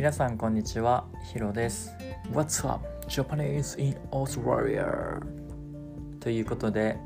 皆さんこんにちはヒロです。What's up? Japanese in Australia. ということで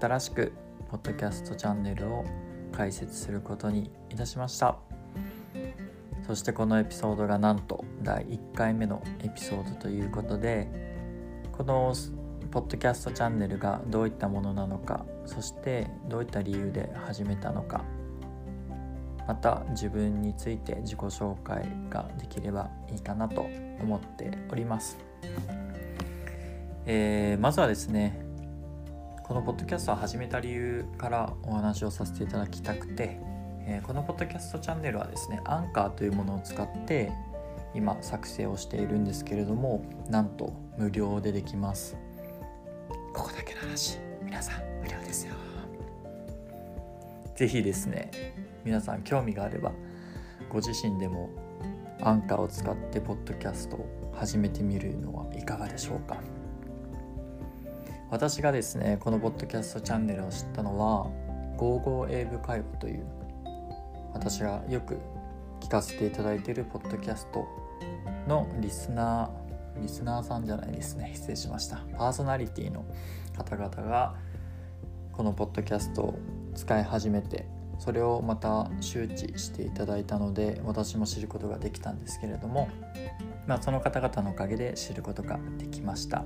新しくポッドキャストチャンネルを開設することにいたしました。そしてこのエピソードがなんと第1回目のエピソードということでこのポッドキャストチャンネルがどういったものなのかそしてどういった理由で始めたのかまた自分について自己紹介ができればいいかなと思っております、えー、まずはですねこのポッドキャストを始めた理由からお話をさせていただきたくて、えー、このポッドキャストチャンネルはですねアンカーというものを使って今作成をしているんですけれどもなんと無料でできます。ここだけの話皆さん無料ですよ。是非ですね皆さん興味があればご自身でもアンカーを使ってポッドキャストを始めてみるのはいかがでしょうか。私がですねこのポッドキャストチャンネルを知ったのは「55英語会話」という私がよく聞かせていただいているポッドキャストのリスナーリスナーさんじゃないですね。失礼しました。パーソナリティの方々がこのポッドキャストを使い始めてそれをまた周知していただいたので私も知ることができたんですけれども、まあ、その方々のおかげで知ることができました、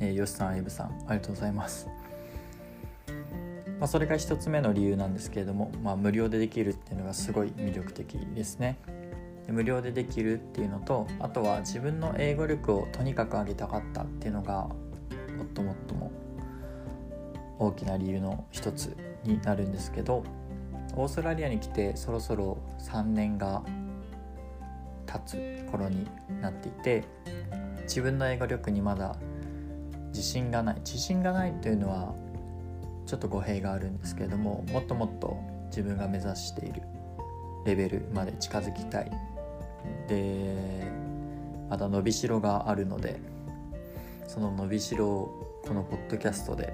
えー、吉さんエイブさんありがとうございます、まあ、それが1つ目の理由なんですけれども、まあ、無料でできるっていうのがすごい魅力的ですね。無料でできるっていうのとあとは自分の英語力をとにかく上げたかったっていうのがもっともっとも大きな理由の一つになるんですけどオーストラリアに来てそろそろ3年が経つ頃になっていて自分の英語力にまだ自信がない。自信がないというのはちょっと語弊があるんですけれどももっともっと自分が目指しているレベルまで近づきたい。でまだ伸びしろがあるのでその伸びしろをこのポッドキャストで、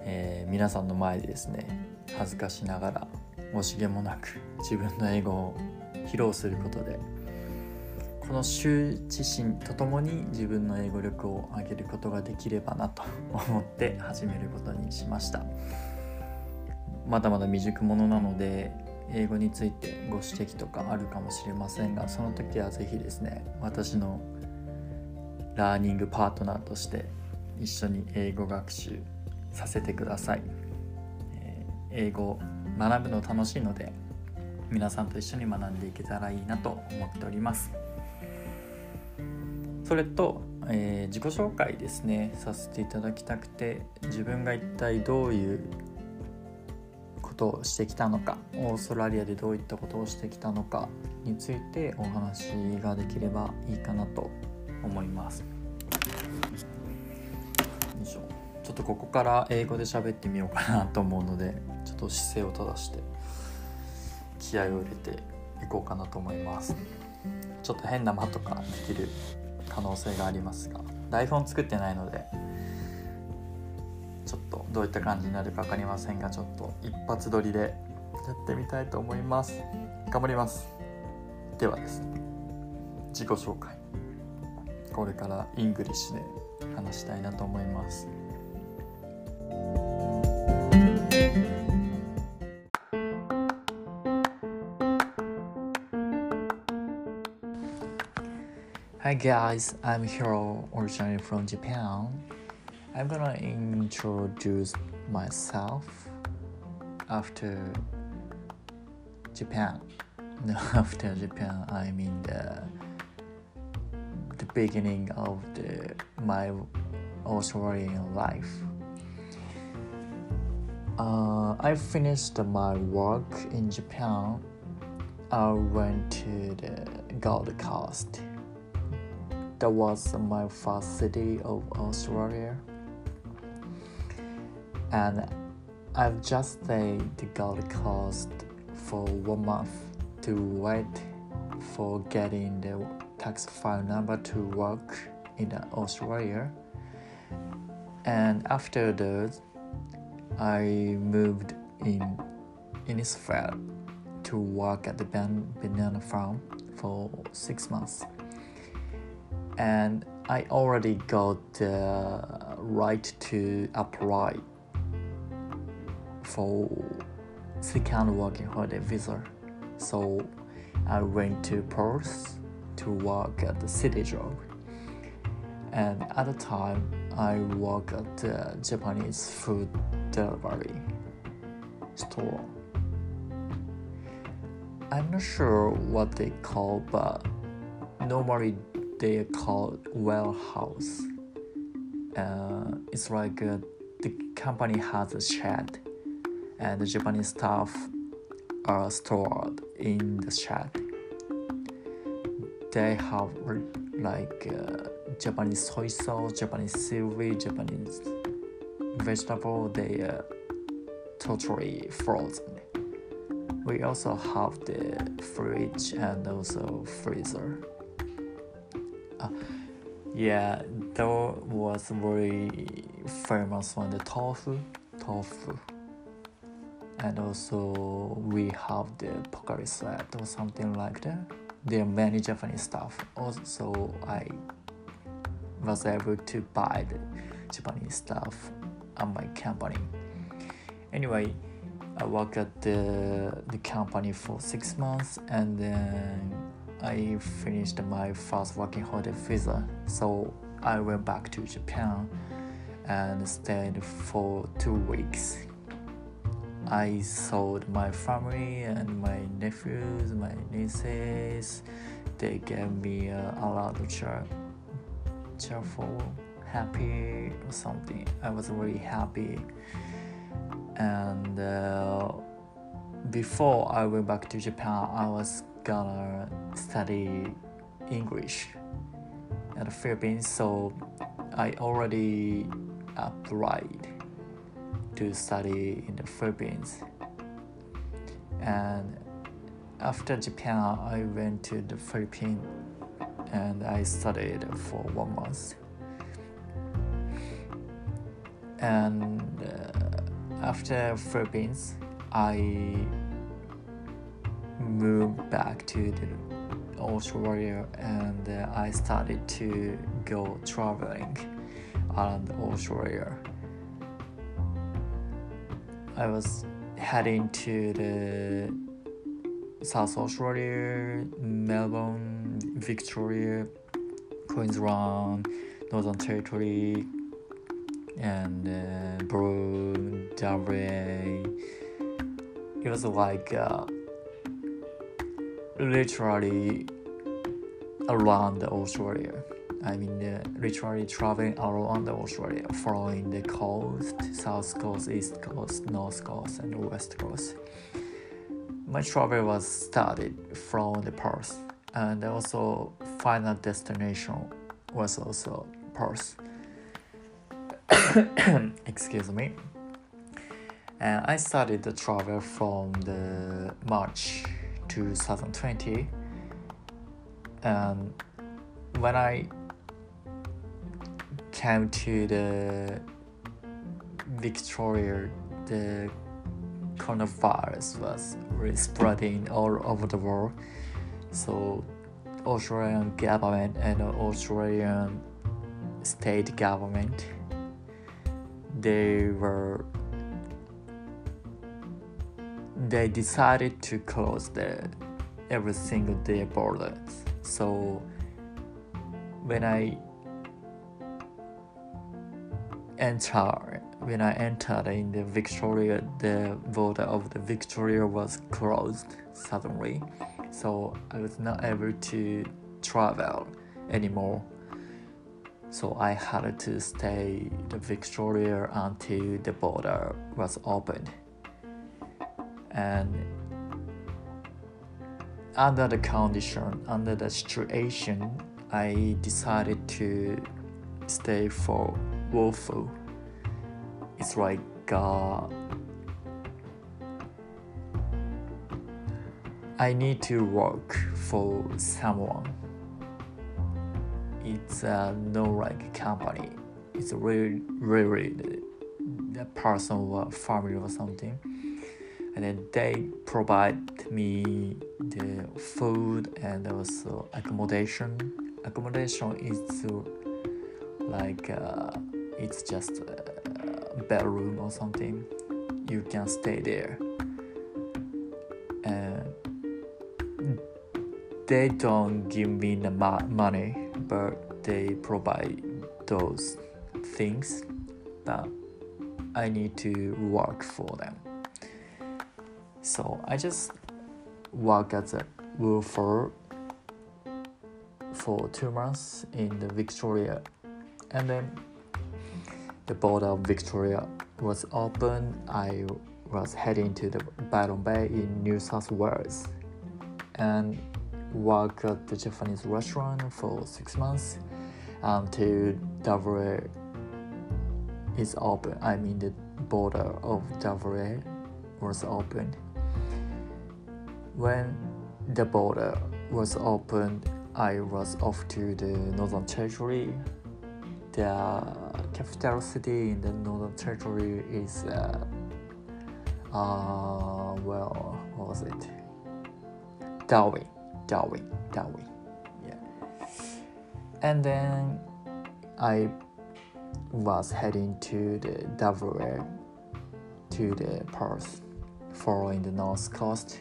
えー、皆さんの前でですね恥ずかしながら惜しげもなく自分の英語を披露することでこの羞恥心とともに自分の英語力を上げることができればなと思って始めることにしましたまだまだ未熟者なので英語についてご指摘とかあるかもしれませんがその時は是非ですね私のラーニングパートナーとして一緒に英語学習させてください。英語学ぶの楽しいので皆さんと一緒に学んでいけたらいいなと思っております。それと、えー、自己紹介ですね。させていただきたくて自分が一体どういうことをしてきたのかオーストラリアでどういったことをしてきたのかについてお話ができればいいかなと思います。ちょっとここから英語で喋ってみようかなと思うのでっと姿勢を正して気合を入れていこうかなと思います。ちょっと変な間とかできる可能性がありますが台本作ってないのでちょっとどういった感じになるか分かりませんがちょっと一発撮りでやってみたいと思います。頑張ります。ではですね自己紹介。これから English で話したいなと思います。Hi guys, I'm Hiro, originally from Japan. I'm gonna introduce myself after Japan. No, after Japan, I mean the the beginning of the my Australian life. Uh, I finished my work in Japan. I went to the Gold Coast that was my first city of Australia. And I've just stayed the Gold Coast for one month to wait for getting the tax file number to work in Australia. And after that, I moved in Innisfail to work at the banana farm for six months and I already got the right to apply for second working holiday visa. So I went to Perth to work at the city job. And at the time, I work at the Japanese food delivery store. I'm not sure what they call, but normally they called warehouse. Uh, it's like uh, the company has a shed, and the Japanese stuff are stored in the shed. They have like uh, Japanese soy sauce, Japanese seaweed, Japanese vegetable. They are totally frozen. We also have the fridge and also freezer. Yeah, there was very famous one, the tofu, tofu. And also we have the Pocari Sweat or something like that. There are many Japanese stuff. Also, I was able to buy the Japanese stuff at my company. Anyway, I worked at the, the company for six months and then I finished my first working holiday visa. So I went back to Japan and stayed for two weeks. I saw my family and my nephews, my nieces. They gave me uh, a lot of cheer, cheerful, happy or something. I was really happy and uh, before I went back to Japan, I was gonna study English at the Philippines, so I already applied to study in the Philippines. And after Japan, I went to the Philippines and I studied for one month. And uh, after Philippines, I moved back to the Australia and uh, I started to go traveling around Australia. I was heading to the South Australia, Melbourne, Victoria, Queensland, Northern Territory, and uh, Broome, WA. It was like uh, literally around Australia. I mean, uh, literally traveling around Australia, following the coast, south coast, east coast, north coast, and west coast. My travel was started from the Perth, and also final destination was also Perth. Excuse me. And I started the travel from the March 2020 and um, when I came to the Victoria the coronavirus was really spreading all over the world. So Australian government and Australian state government they were they decided to close the every single day borders. So when I enter when I entered in the Victoria, the border of the Victoria was closed suddenly, so I was not able to travel anymore. So I had to stay the Victoria until the border was opened and under the condition, under the situation, I decided to stay for WOFU. It's like uh, I need to work for someone. It's uh, no like company. It's really, really the person or family or something and then they provide me the food and also accommodation. Accommodation is like uh, it's just a bedroom or something. You can stay there. And they don't give me the money, but they provide those things. But I need to work for them. So I just work as a woofer for two months in the Victoria, and then the border of Victoria was open. I was heading to the Byron Bay in New South Wales, and work at the Japanese restaurant for six months until WA is open. I mean the border of WA was open. When the border was opened, I was off to the Northern Territory. The capital city in the Northern Territory is, uh, uh, well, what was it? Darwin, Darwin, Darwin. Yeah. And then I was heading to the WA to the Perth, following the north coast.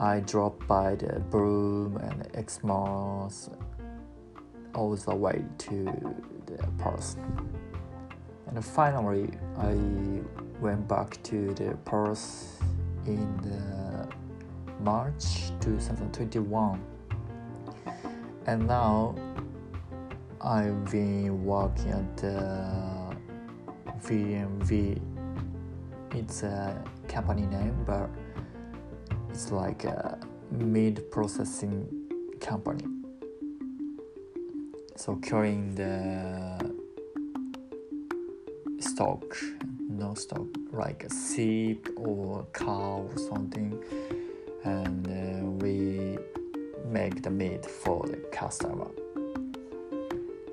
I dropped by the Broom and Exmouth all the way to the Perth. And finally, I went back to the Perth in March 2021. And now I've been working at the VMV. It's a company name, but it's like a meat processing company. So carrying the stock, no stock, like a sheep or cow or something, and uh, we make the meat for the customer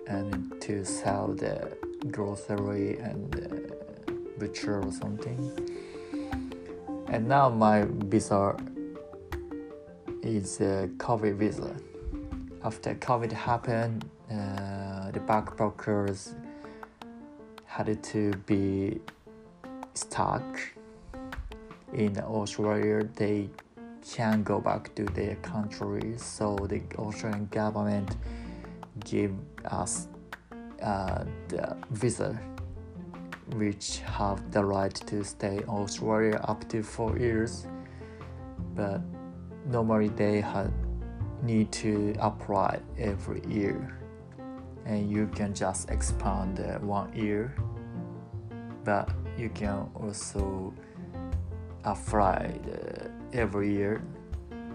and to sell the grocery and uh, butcher or something. And now my visa is a COVID visa. After COVID happened, uh, the backpackers had to be stuck in Australia. They can't go back to their country, so the Australian government give us uh, the visa which have the right to stay Australia up to four years but normally they have need to apply every year. And you can just expand one year but you can also apply every year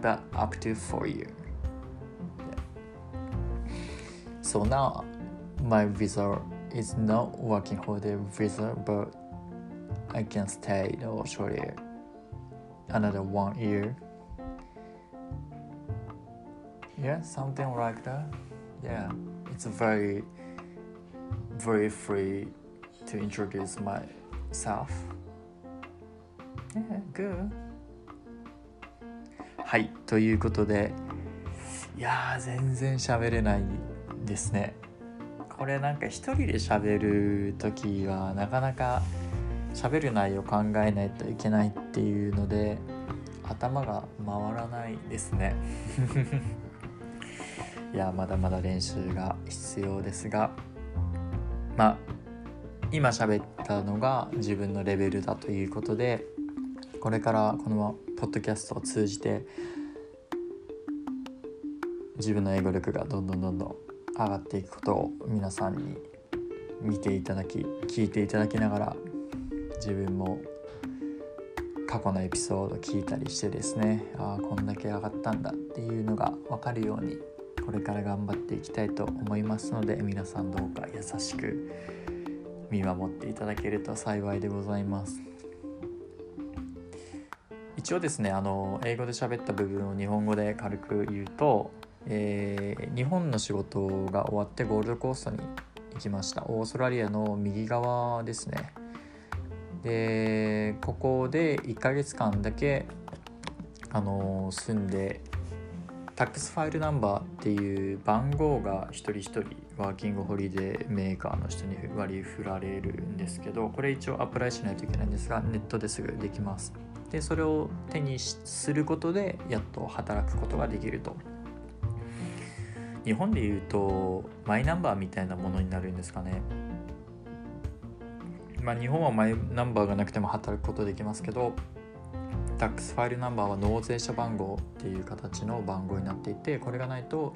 but up to four years so now my visa is not working for the visa but I can stay in Australia another one year yeah something like that yeah it's very very free to introduce myself yeah good はいということでいやー全然喋れないですねこれなんか一人で喋る時はなかなか喋る内容考えないといけないっていうので頭が回らないですねいやまだまだ練習が必要ですがまあ今喋ったのが自分のレベルだということでこれからこのポッドキャストを通じて自分の英語力がどんどんどんどん上がっていくことを皆さんに見ていただき聞いていただきながら自分も過去のエピソード聞いたりしてですねああこんだけ上がったんだっていうのが分かるようにこれから頑張っていきたいと思いますので皆さんどうか優しく見守っていただけると幸いでございます。一応ですねあの英語で喋った部分を日本語で軽く言うと、えー、日本の仕事が終わってゴールドコーストに行きました。オーストラリアの右側ですね。でここで1ヶ月間だけあの住んでタックスファイルナンバーっていう番号が一人一人ワーキングホリデーメーカーの人に割り振られるんですけどこれ一応アプライしないといけないんですがネットですぐできます。でそれを手にすることでやっと働くことができると。日本でいうとマイナンバーみたいなものになるんですかね。まあ日本はマイナンバーがなくても働くことできますけどタックスファイルナンバーは納税者番号っていう形の番号になっていてこれがないと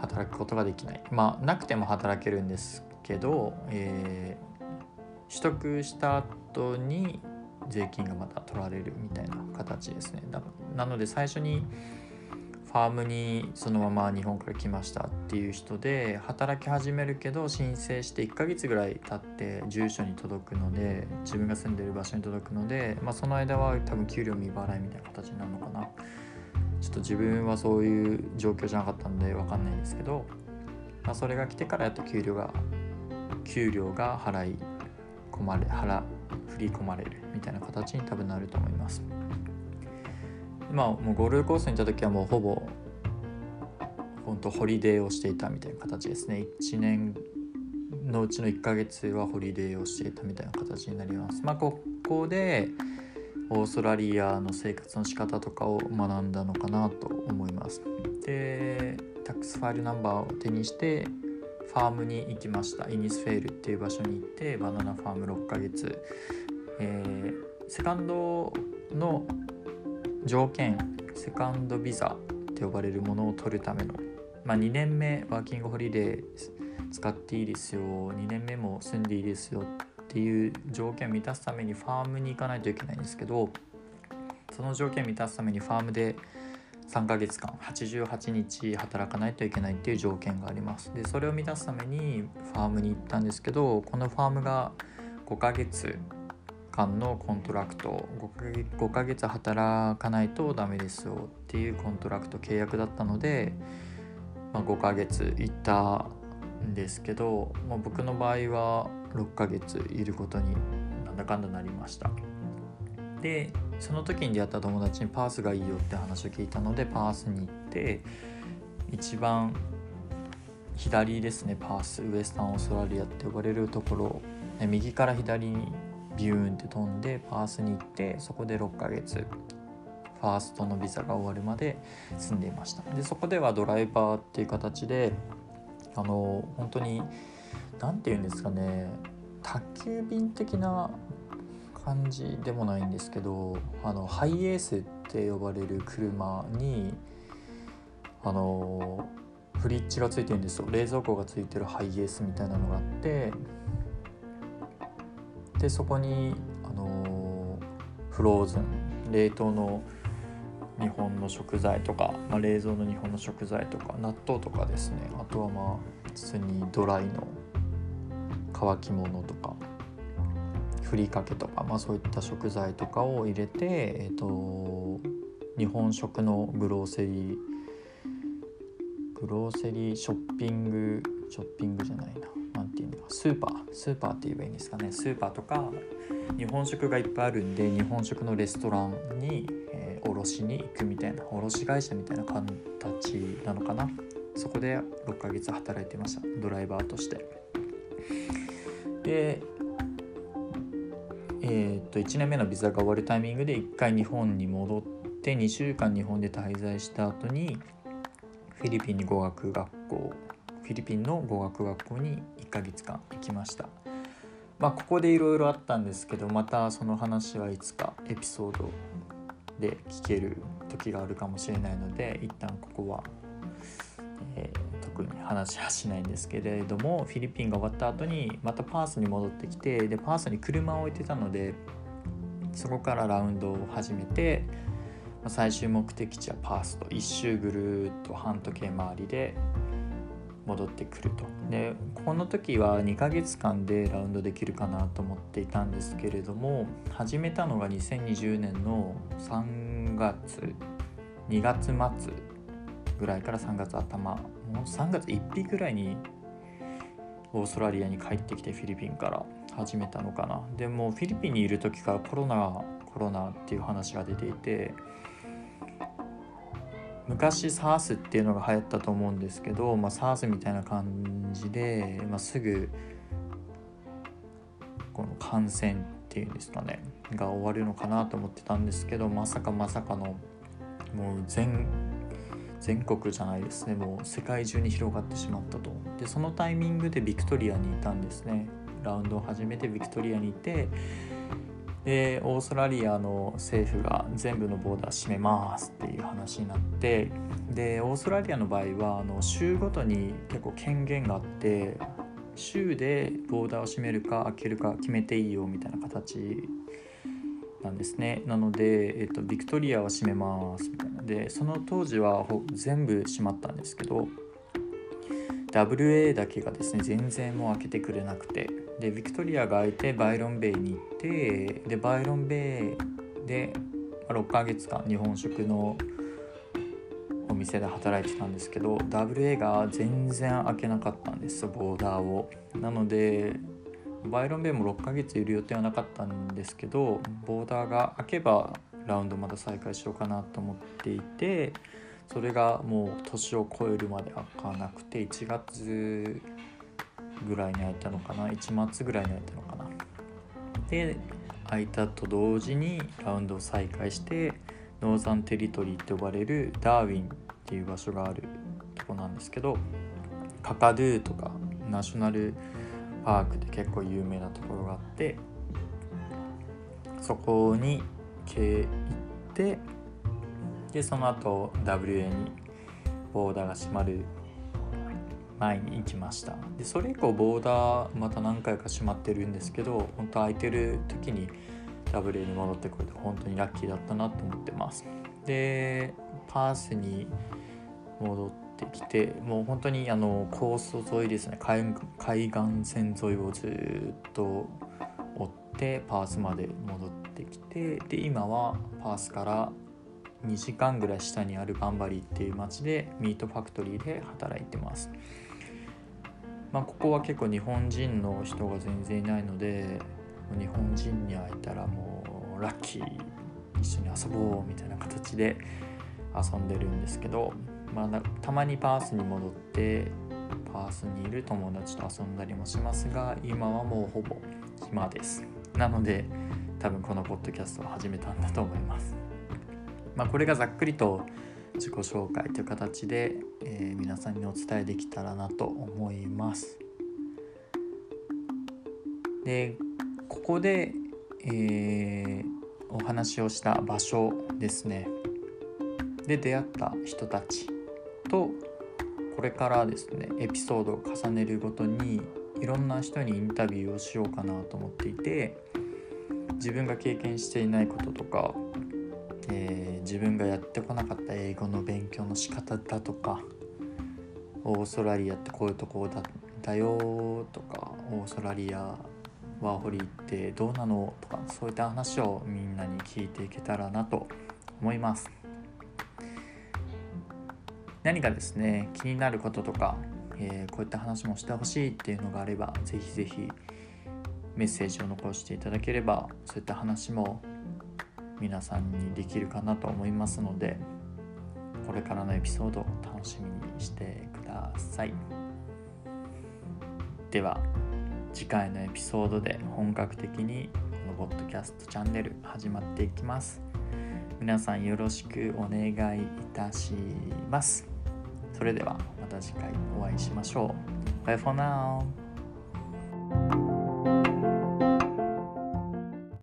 働くことができない。まあなくても働けるんですけど、えー、取得した後に税金がまた取られるみたいな形ですね。なので最初にファームにそのまま日本から来ましたっていう人で働き始めるけど申請して1ヶ月ぐらい経って住所に届くので自分が住んでる場所に届くので、まあ、その間は多分給料未払いみたいな形になるのかなちょっと自分はそういう状況じゃなかったんで分かんないんですけど、まあ、それが来てからやっと給料が給料が払い込まれ払振り込まれるみたいな形に多分なると思います。まあもうゴールドコーストにいた時はもうほぼ本当ホリデーをしていたみたいな形ですね。1年のうちの1ヶ月はホリデーをしていたみたいな形になります。まあここでオーストラリアの生活の仕方とかを学んだのかなと思います。で Tax File Number を手にしてファームに行きました。イニスフェールっていう場所に行ってバナナファーム6ヶ月、えー、セカンドの条件セカンドビザって呼ばれるものを取るための、まあ、2年目ワーキングホリデー使っていいですよ2年目も住んでいいですよっていう条件を満たすためにファームに行かないといけないんですけどその条件を満たすためにファームで3ヶ月間88日働かないといけないっていう条件があります。でそれを満たすためにファームに行ったんですけどこのファームが5ヶ月間の contract、5ヶ月働かないとダメですよっていう contract 契約だったので、まあ、5ヶ月行ったんですけど、まあ、僕の場合は6ヶ月いることになんだかんだなりました。でその時に出会った友達にパースがいいよって話を聞いたのでパースに行って一番左ですねパースウエスタンオーストラリアって呼ばれるところ右から左にビューンって飛んでパースに行ってそこで6ヶ月ファーストのビザが終わるまで住んでいました。でそこではドライバーっていう形であの本当に何て言うんですかね宅急便的な感じでもないんですけどあのハイエースって呼ばれる車にあのフリッジがついてるんですよ。冷蔵庫がついてるハイエースみたいなのがあってでそこに、あのフローズン。冷凍の日本の食材とか、まあ、冷蔵の日本の食材とか納豆とかですね。あとはまあ普通にドライの乾き物とかふりかけとか、まあ、そういった食材とかを入れて、えーと、日本食のグローセリーグローセリーショッピングショッピングじゃないな。スーパースーパーって言えばいいんですかね。スーパーとか日本食がいっぱいあるんで日本食のレストランに、えー、卸しに行くみたいな卸会社みたいな形なのかな。そこで6ヶ月働いてました。ドライバーとして。でえー、っと1年目のビザが終わるタイミングで1回日本に戻って2週間日本で滞在した後にフィリピンに語学学校フィリピンの語学学校に1ヶ月間行きました。まあここでいろいろあったんですけどまたその話はいつかエピソードで聞ける時があるかもしれないので一旦ここは、えー、特に話はしないんですけれどもフィリピンが終わった後にまたパースに戻ってきてでパースに車を置いてたのでそこからラウンドを始めて最終目的地はパースと一周ぐるっと半時計回りで戻ってくると。でこの時は2ヶ月間でラウンドできるかなと思っていたんですけれども始めたのが2020年の3月2月末ぐらいから3月頭もう3月1日ぐらいにオーストラリアに帰ってきてフィリピンから始めたのかな。でもフィリピンにいる時からコロナコロナっていう話が出ていて昔 SARS っていうのが流行ったと思うんですけど、まあ、SARS みたいな感じで、まあ、すぐこの感染っていうんですかねが終わるのかなと思ってたんですけどまさかまさかのもう全全国じゃないですねもう世界中に広がってしまったと。でそのタイミングでビクトリアにいたんですね。ラウンドを始めてビクトリアにいてでオーストラリアの政府が全部のボーダー閉めますっていう話になってでオーストラリアの場合はあの州ごとに結構権限があって州でボーダーを閉めるか開けるか決めていいよみたいな形なんですね。なので、えっと、ビクトリアは閉めますみたいな。でその当時は全部閉まったんですけど WA だけがですね全然もう開けてくれなくて。でビクトリアが開いてバイロンベイに行ってでバイロンベイで6ヶ月間日本食のお店で働いてたんですけど WA が全然開けなかったんですボーダーを。なのでバイロンベイも6ヶ月いる予定はなかったんですけどボーダーが開けばラウンドまた再開しようかなと思っていてそれがもう年を超えるまで開かなくて1月ぐらいに開いたのかな？1月ぐらいに開いたのかな？で開いたと同時にラウンドを再開してノーザンテリトリーって呼ばれるダーウィンっていう場所があるとこなんですけどカカドゥとかナショナルパークで結構有名なところがあってそこに行ってでその後 WA にボーダーが閉まる前に行きました。でそれ以降ボーダーまた何回か閉まってるんですけど本当空いてる時に WA に戻ってこれて本当にラッキーだったなと思ってます。でパースに戻ってきてもう本当にあのコース沿いですね。海海岸線沿いをずっと追ってパースまで戻ってきてで今はパースから2時間ぐらい下にあるバンバリーっていう町でミートファクトリーで働いてます。まあここは結構日本人の人が全然いないので日本人に会えたらもうラッキー一緒に遊ぼうみたいな形で遊んでるんですけど、まあ、たまにパースに戻ってパースにいる友達と遊んだりもしますが今はもうほぼ暇です。なので多分このポッドキャストを始めたんだと思います。まあ、これがざっくりと自己紹介という形で、えー、皆さんにお伝えできたらなと思います。でここで、えー、お話をした場所ですねで出会った人たちとこれからですねエピソードを重ねるごとにいろんな人にインタビューをしようかなと思っていて自分が経験していないこととかえー、自分がやってこなかった英語の勉強の仕方だとかオーストラリアってこういうとこだだよとかオーストラリアワーホリってどうなのとかそういった話をみんなに聞いていけたらなと思います。何かですね気になることとか、えー、こういった話もしてほしいっていうのがあればぜひぜひメッセージを残していただければそういった話も皆さんにできるかなと思いますのでこれからのエピソードを楽しみにしてください。では次回のエピソードで本格的にこのポッドキャストチャンネル始まっていきます。皆さんよろしくお願いいたします。それではまた次回お会いしましょう。Bye for now